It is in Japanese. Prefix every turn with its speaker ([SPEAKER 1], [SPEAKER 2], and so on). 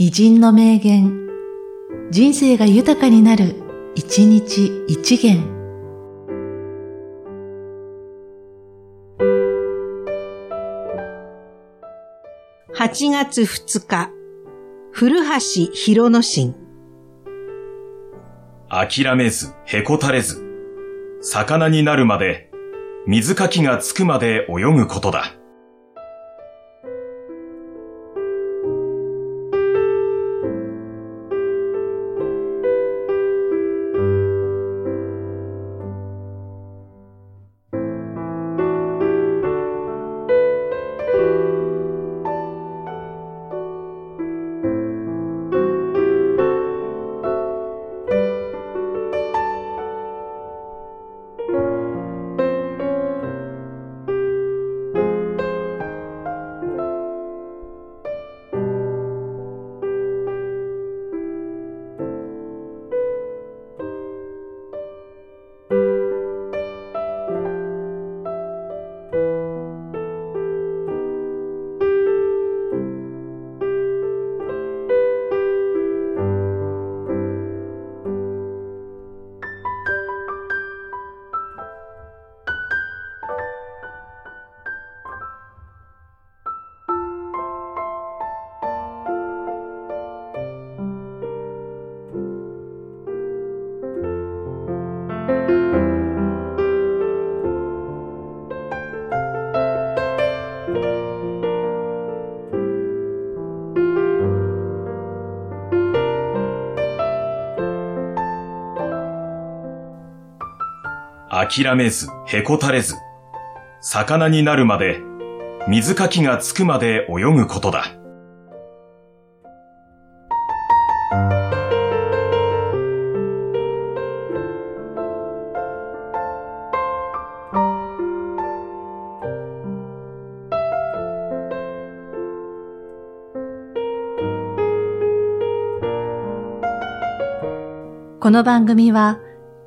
[SPEAKER 1] 偉人の名言、人生が豊かになる、一日一元。
[SPEAKER 2] 8月2日、古橋博之進。
[SPEAKER 3] 諦めず、へこたれず、魚になるまで、水かきがつくまで泳ぐことだ。諦めず、へこたれず、魚になるまで、水かきがつくまで泳ぐことだ。
[SPEAKER 1] この番組は、